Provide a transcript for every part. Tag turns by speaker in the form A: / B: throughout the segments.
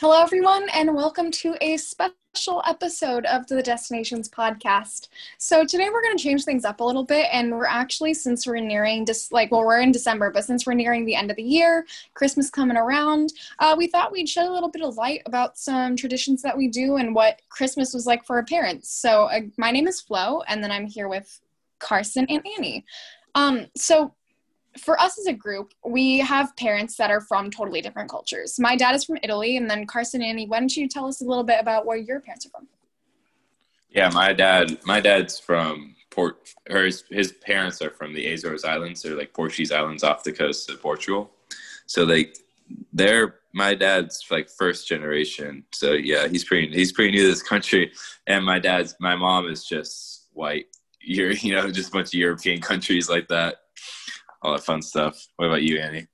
A: Hello, everyone, and welcome to a special episode of the Destinations podcast. So, today we're going to change things up a little bit, and we're actually, since we're nearing just like, well, we're in December, but since we're nearing the end of the year, Christmas coming around, uh, we thought we'd shed a little bit of light about some traditions that we do and what Christmas was like for our parents. So, uh, my name is Flo, and then I'm here with Carson and Annie. Um, so, for us as a group, we have parents that are from totally different cultures. My dad is from Italy, and then Carson and Annie, why don't you tell us a little bit about where your parents are from?
B: Yeah, my dad, my dad's from Port. Or his, his parents are from the Azores Islands. They're like Portuguese islands off the coast of Portugal. So like, they're my dad's like first generation. So yeah, he's pretty he's pretty new to this country. And my dad's my mom is just white. You're you know just a bunch of European countries like that all that fun stuff. What about you, Annie?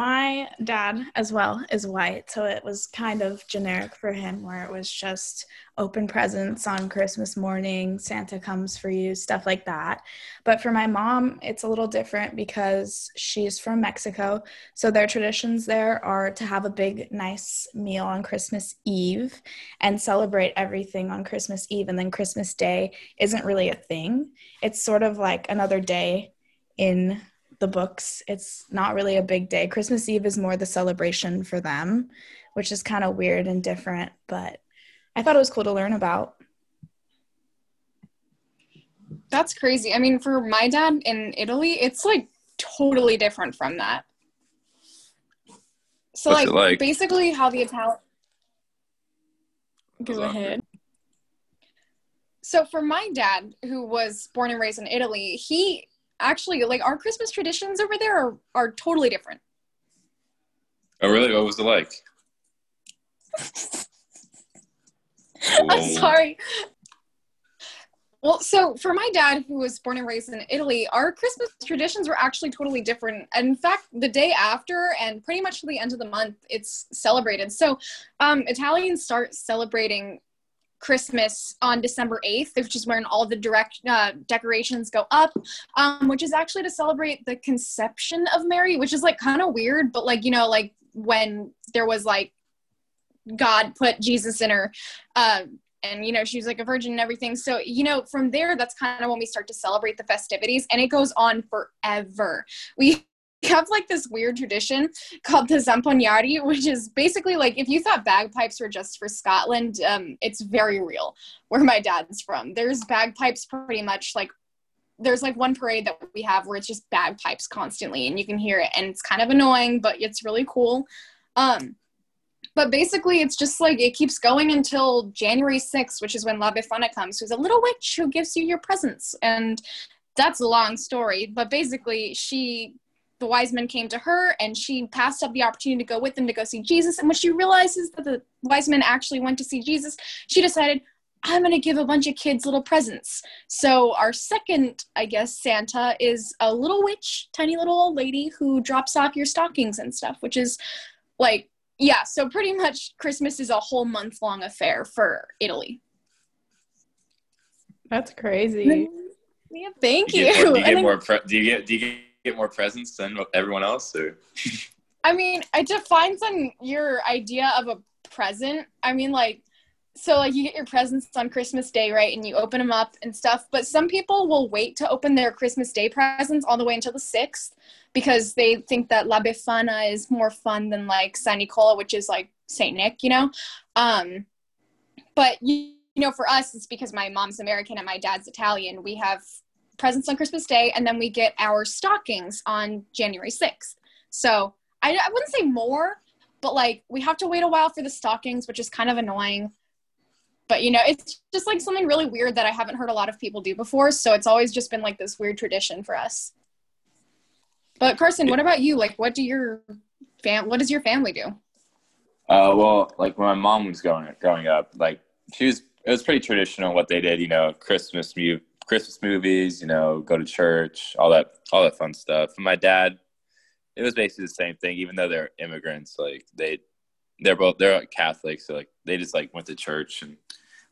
C: My dad, as well, is white, so it was kind of generic for him, where it was just open presents on Christmas morning, Santa comes for you, stuff like that. But for my mom, it's a little different because she's from Mexico, so their traditions there are to have a big, nice meal on Christmas Eve and celebrate everything on Christmas Eve, and then Christmas Day isn't really a thing. It's sort of like another day in the books. It's not really a big day. Christmas Eve is more the celebration for them, which is kind of weird and different, but I thought it was cool to learn about.
A: That's crazy. I mean, for my dad in Italy, it's like totally different from that. So like, like, basically how the Italian Go ahead. So for my dad, who was born and raised in Italy, he actually like our Christmas traditions over there are, are totally different.
B: Oh, really? What was it like?
A: I'm sorry. Well, so for my dad, who was born and raised in Italy, our Christmas traditions were actually totally different. And in fact, the day after and pretty much to the end of the month, it's celebrated. So um, Italians start celebrating Christmas on December 8th, which is when all the direct uh, decorations go up, um, which is actually to celebrate the conception of Mary, which is like kind of weird, but like, you know, like when there was like God put Jesus in her, uh, and you know, she was like a virgin and everything. So, you know, from there, that's kind of when we start to celebrate the festivities, and it goes on forever. We have like this weird tradition called the Zampognari, which is basically like if you thought bagpipes were just for Scotland, um, it's very real where my dad's from. There's bagpipes pretty much like there's like one parade that we have where it's just bagpipes constantly and you can hear it and it's kind of annoying, but it's really cool. Um, but basically it's just like it keeps going until January 6th, which is when La Befana comes, who's a little witch who gives you your presents. And that's a long story, but basically she the wise men came to her and she passed up the opportunity to go with them to go see Jesus. And when she realizes that the wise men actually went to see Jesus, she decided, I'm going to give a bunch of kids little presents. So, our second, I guess, Santa is a little witch, tiny little old lady who drops off your stockings and stuff, which is like, yeah, so pretty much Christmas is a whole month long affair for Italy.
C: That's crazy.
A: Yeah, thank you.
B: Do you get more, do you get, more pre- do you get, do you get get more presents than everyone else or?
A: I mean it defines on your idea of a present. I mean like so like you get your presents on christmas day right and you open them up and stuff but some people will wait to open their christmas day presents all the way until the 6th because they think that la befana is more fun than like san nicola which is like saint nick you know? Um but you, you know for us it's because my mom's american and my dad's italian. We have presents on Christmas Day, and then we get our stockings on January 6th. So I, I wouldn't say more, but like we have to wait a while for the stockings, which is kind of annoying. But you know, it's just like something really weird that I haven't heard a lot of people do before. So it's always just been like this weird tradition for us. But Carson, what about you? Like, what do your fam? What does your family do?
B: Uh, well, like when my mom was going growing up, like she was, it was pretty traditional what they did. You know, Christmas music Christmas movies, you know, go to church, all that, all that fun stuff. And my dad, it was basically the same thing. Even though they're immigrants, like they, they're both they're Catholics, so like they just like went to church. And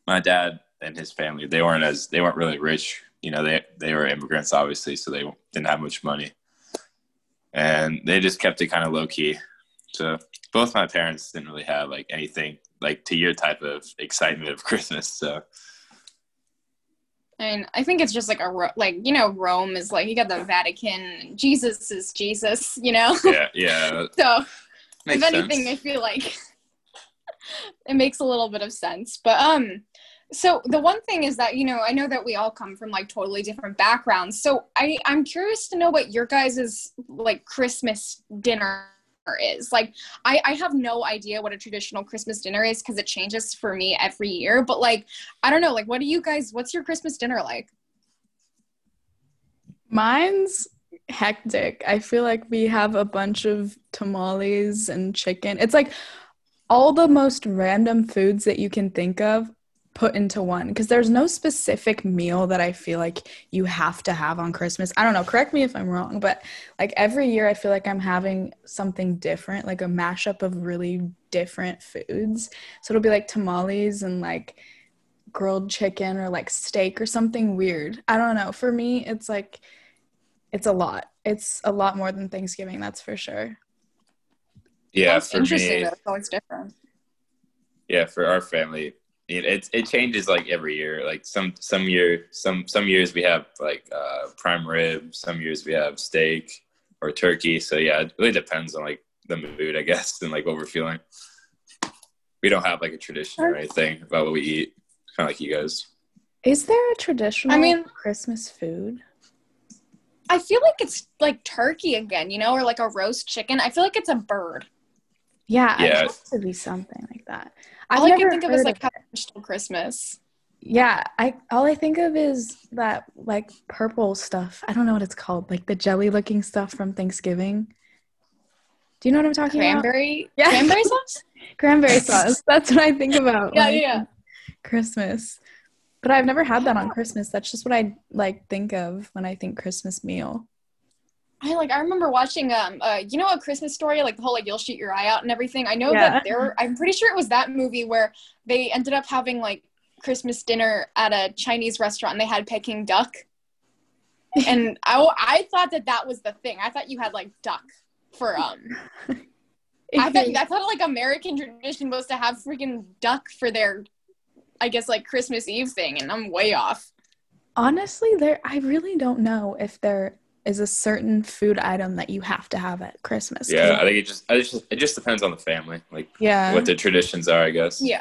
B: my dad and his family, they weren't as they weren't really rich. You know, they they were immigrants, obviously, so they didn't have much money, and they just kept it kind of low key. So both my parents didn't really have like anything like to your type of excitement of Christmas. So
A: I mean, I think it's just like a Ro- like you know Rome is like you got the Vatican. Jesus is Jesus, you know.
B: yeah, yeah.
A: so if anything,
B: sense.
A: I feel like it makes a little bit of sense. But um, so the one thing is that you know I know that we all come from like totally different backgrounds. So I I'm curious to know what your guys' like Christmas dinner is. Like I I have no idea what a traditional Christmas dinner is because it changes for me every year. But like I don't know. Like what do you guys? What's your Christmas dinner like?
C: Mine's hectic. I feel like we have a bunch of tamales and chicken. It's like all the most random foods that you can think of put into one because there's no specific meal that I feel like you have to have on Christmas. I don't know, correct me if I'm wrong, but like every year I feel like I'm having something different, like a mashup of really different foods. So it'll be like tamales and like grilled chicken or like steak or something weird. I don't know. For me, it's like it's a lot. It's a lot more than Thanksgiving, that's for sure.
B: Yeah,
A: That's
B: for
A: interesting.
B: me,
A: though. It's always different.
B: yeah, for our family, it it, it changes like every year. Like some some year some some years we have like uh, prime rib. Some years we have steak or turkey. So yeah, it really depends on like the mood, I guess, and like what we're feeling. We don't have like a tradition or anything about what we eat. Kind of like you guys.
C: Is there a traditional
A: I mean-
C: Christmas food?
A: I feel like it's like turkey again, you know, or like a roast chicken. I feel like it's a bird.
C: Yeah,
B: Yeah.
C: it has to be something like that. I've
A: All I
C: never
A: can think of is like
C: it.
A: how Christmas.
C: Yeah, I all I think of is that like purple stuff. I don't know what it's called, like the jelly looking stuff from Thanksgiving. Do you know what I'm talking about?
A: Cranberry,
C: Yeah.
A: cranberry sauce.
C: Cranberry sauce. That's what I think about.
A: Yeah,
C: when I
A: yeah, yeah.
C: Christmas. But I've never had that on Christmas. That's just what I like think of when I think Christmas meal.
A: I like. I remember watching um, uh, you know, a Christmas story, like the whole like you'll shoot your eye out and everything. I know
C: Yeah.
A: that there. I'm pretty sure it was that movie where they ended up having like Christmas dinner at a Chinese restaurant. and They had Peking duck, and I I thought that that was the thing. I thought you had like duck for um. I thought thought like American tradition was to have freaking duck for their, I guess like Christmas Eve thing, and I'm way off.
C: Honestly, there I really don't know if there is a certain food item that you have to have at Christmas.
B: Yeah, I think it just I just it just depends on the family, like
C: yeah.
B: what the traditions are, I guess.
A: Yeah.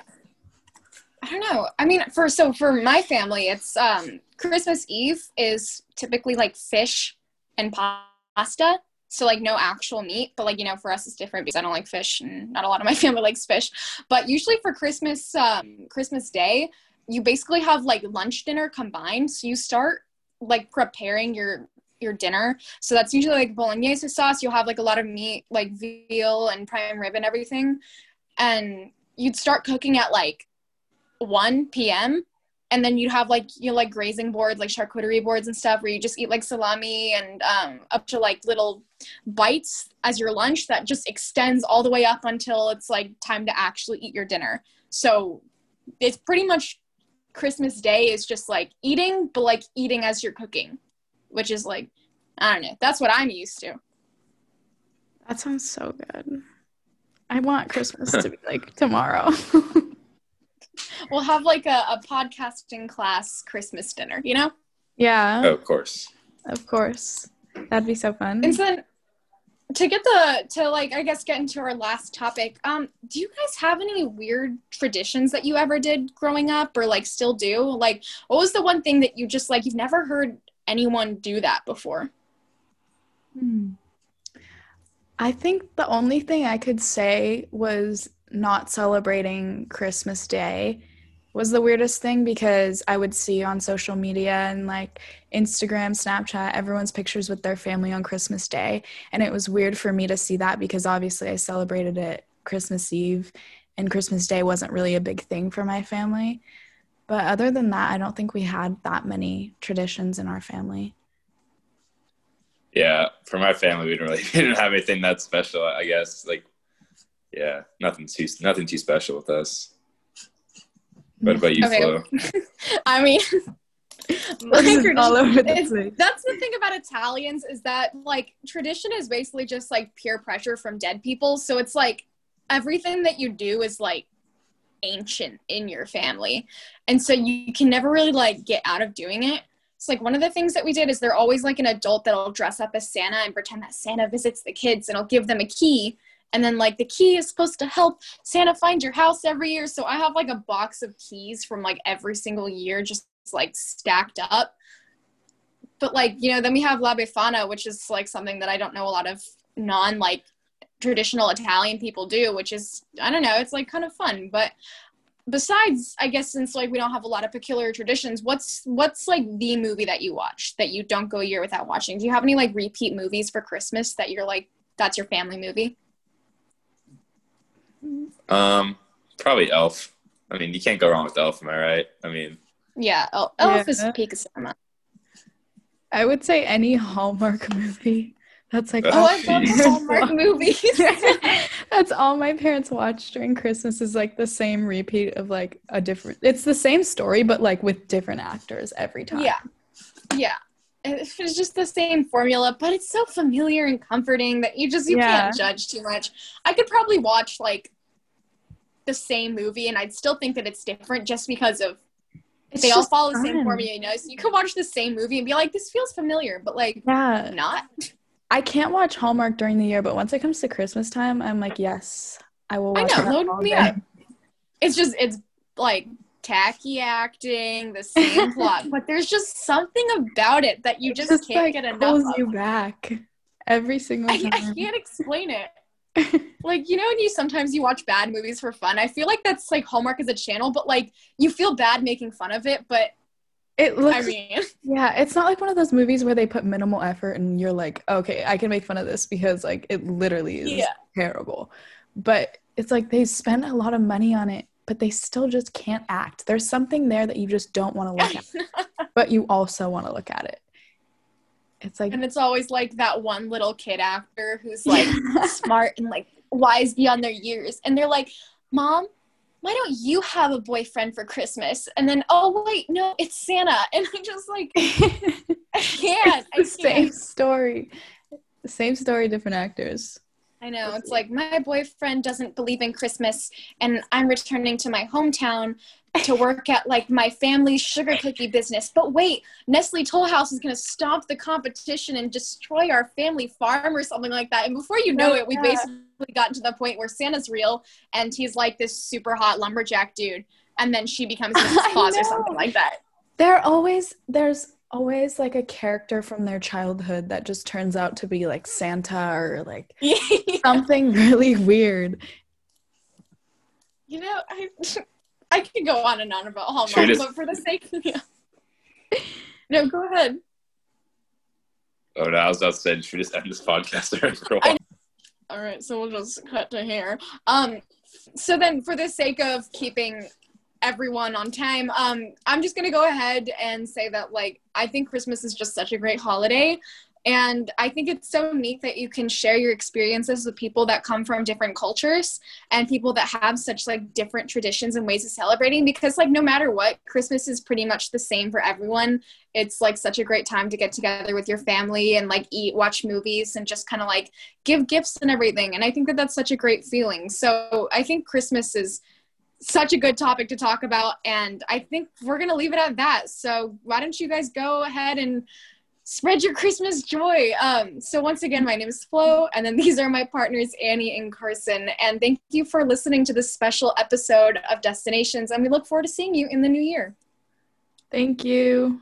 A: I don't know. I mean, for so for my family, it's um Christmas Eve is typically like fish and pasta. So like no actual meat, but like you know, for us it's different because I don't like fish and not a lot of my family likes fish. But usually for Christmas um Christmas Day, you basically have like lunch dinner combined. So you start like preparing your your dinner. So that's usually like bolognese sauce. You'll have like a lot of meat, like veal and prime rib and everything. And you'd start cooking at like 1 p.m. And then you'd have like you know, like grazing boards, like charcuterie boards and stuff, where you just eat like salami and um, up to like little bites as your lunch that just extends all the way up until it's like time to actually eat your dinner. So it's pretty much Christmas Day is just like eating, but like eating as you're cooking, which is like I don't know. That's what I'm used to.
C: That sounds so good. I want Christmas to be like tomorrow.
A: We'll have like a, a podcasting class Christmas dinner, you know?
C: yeah,
B: Oh, of course.
C: of course. That'd be so fun.
A: And so to get the to like I guess get into our last topic, um, do you guys have any weird traditions that you ever did growing up or like still do? Like what was the one thing that you just like you've never heard anyone do that before?
C: Hmm. I think the only thing I could say was not celebrating Christmas Day was the weirdest thing because I would see on social media and like Instagram, Snapchat, everyone's pictures with their family on Christmas Day. And it was weird for me to see that because obviously I celebrated it Christmas Eve and Christmas Day wasn't really a big thing for my family. But other than that, I don't think we had that many traditions in our family.
B: Yeah, for my family, we didn't really we didn't have anything that special. I guess like, yeah, nothing too nothing too special with us. What about you,
A: Okay.
B: Flo?
A: I mean My
C: This is
A: tradition-
C: all over the place.
A: that's the thing about Italians is that like tradition is basically just like peer pressure from dead people. So it's like everything that you do is like ancient in your family. And so you can never really like get out of doing it. So like one of the things that we did is they're always like an adult that'll dress up as Santa and pretend that Santa visits the kids and I'll give them a key. And then like the key is supposed to help Santa find your house every year. So I have like a box of keys from like every single year just like stacked up. But like, you know, then we have La Befana, which is like something that I don't know a lot of non like traditional Italian people do, which is I don't know, it's like kind of fun. But besides, I guess since like we don't have a lot of peculiar traditions, what's what's like the movie that you watch that you don't go a year without watching? Do you have any like repeat movies for Christmas that you're like that's your family movie?
B: Um, probably Elf. I mean, you can't go wrong with Elf, am I right? I mean,
A: Yeah, El- Elf is peak of cinema.
C: I would say any Hallmark movie. That's like
B: Oh,
A: Oh, I love the Hallmark movies.
C: That's all my parents watch during Christmas is like the same repeat of like a different it's the same story but like with different actors every time.
A: Yeah. Yeah. It's it's just the same formula, but it's so familiar and comforting that you just you
C: Yeah.
A: can't judge too much. I could probably watch like the same movie and I'd still think that it's different just because of
C: It's
A: they all
C: just
A: follow the same
C: fun.
A: formula, you know. So you could watch the same movie and be like, this feels familiar, but like
C: Yeah.
A: not.
C: I can't watch Hallmark during the year, but once it comes to Christmas time, I'm like, yes, I will
A: I
C: watch
A: know, load me up. It's just it's like tacky acting, the same plot, but there's just something about it that you just,
C: just
A: can't
C: like
A: get enough
C: pulls
A: of.
C: you back every single
A: I,
C: time.
A: I can't explain it. like you know when you sometimes you watch bad movies for fun i feel like that's like hallmark as a channel but like you feel bad making fun of it but
C: It looks
A: i mean
C: Yeah, it's not like one of those movies where they put minimal effort and you're like, okay, I can make fun of this because like it literally is
A: Yeah.
C: terrible. But it's like they spent a lot of money on it, but they still just can't act. There's something there that you just don't want to look at, but you also want to look at it. It's like
A: and it's always like that one little kid actor who's like smart and like wise beyond their years and they're like mom why don't you have a boyfriend for christmas and then oh wait no it's santa and I'm just like i can't i
C: the same
A: can't
C: story. The same story, different actors.
A: I know. It's like my boyfriend doesn't believe in Christmas and I'm returning to my hometown to work at like my family's sugar cookie business. But wait, Nestle Toll House is going to stop the competition and destroy our family farm or something like that. And before you know
C: Oh,
A: it, we
C: yeah.
A: basically gotten to the point where Santa's real and he's like this super hot lumberjack dude. And then she becomes Mrs.
C: I
A: Claus or something like that.
C: There always there's always like a character from their childhood that just turns out to be like Santa or like something really weird.
A: You know, I I could go on and on about Hallmark,
B: Should
A: but for the sake of yeah. No, go ahead.
B: oh no, I was about to say, should we just end this podcast already for a
A: I-
B: while?
A: All right, so we'll just cut to here. Um, so then, for the sake of keeping everyone on time, um, I'm just gonna go ahead and say that like I think Christmas is just such a great holiday, and I think it's so neat that you can share your experiences with people that come from different cultures and people that have such like different traditions and ways of celebrating. Because like no matter what, Christmas is pretty much the same for everyone. It's like such a great time to get together with your family and like eat, watch movies, and just kind of like give gifts and everything. And I think that that's such a great feeling. So I think Christmas is such a good topic to talk about. And I think we're going to leave it at that. So why don't you guys go ahead and spread your Christmas joy? Um, so once again, my name is Flo. And then these are my partners, Annie and Carson. And thank you for listening to this special episode of Destinations. And we look forward to seeing you in the new year.
C: Thank you.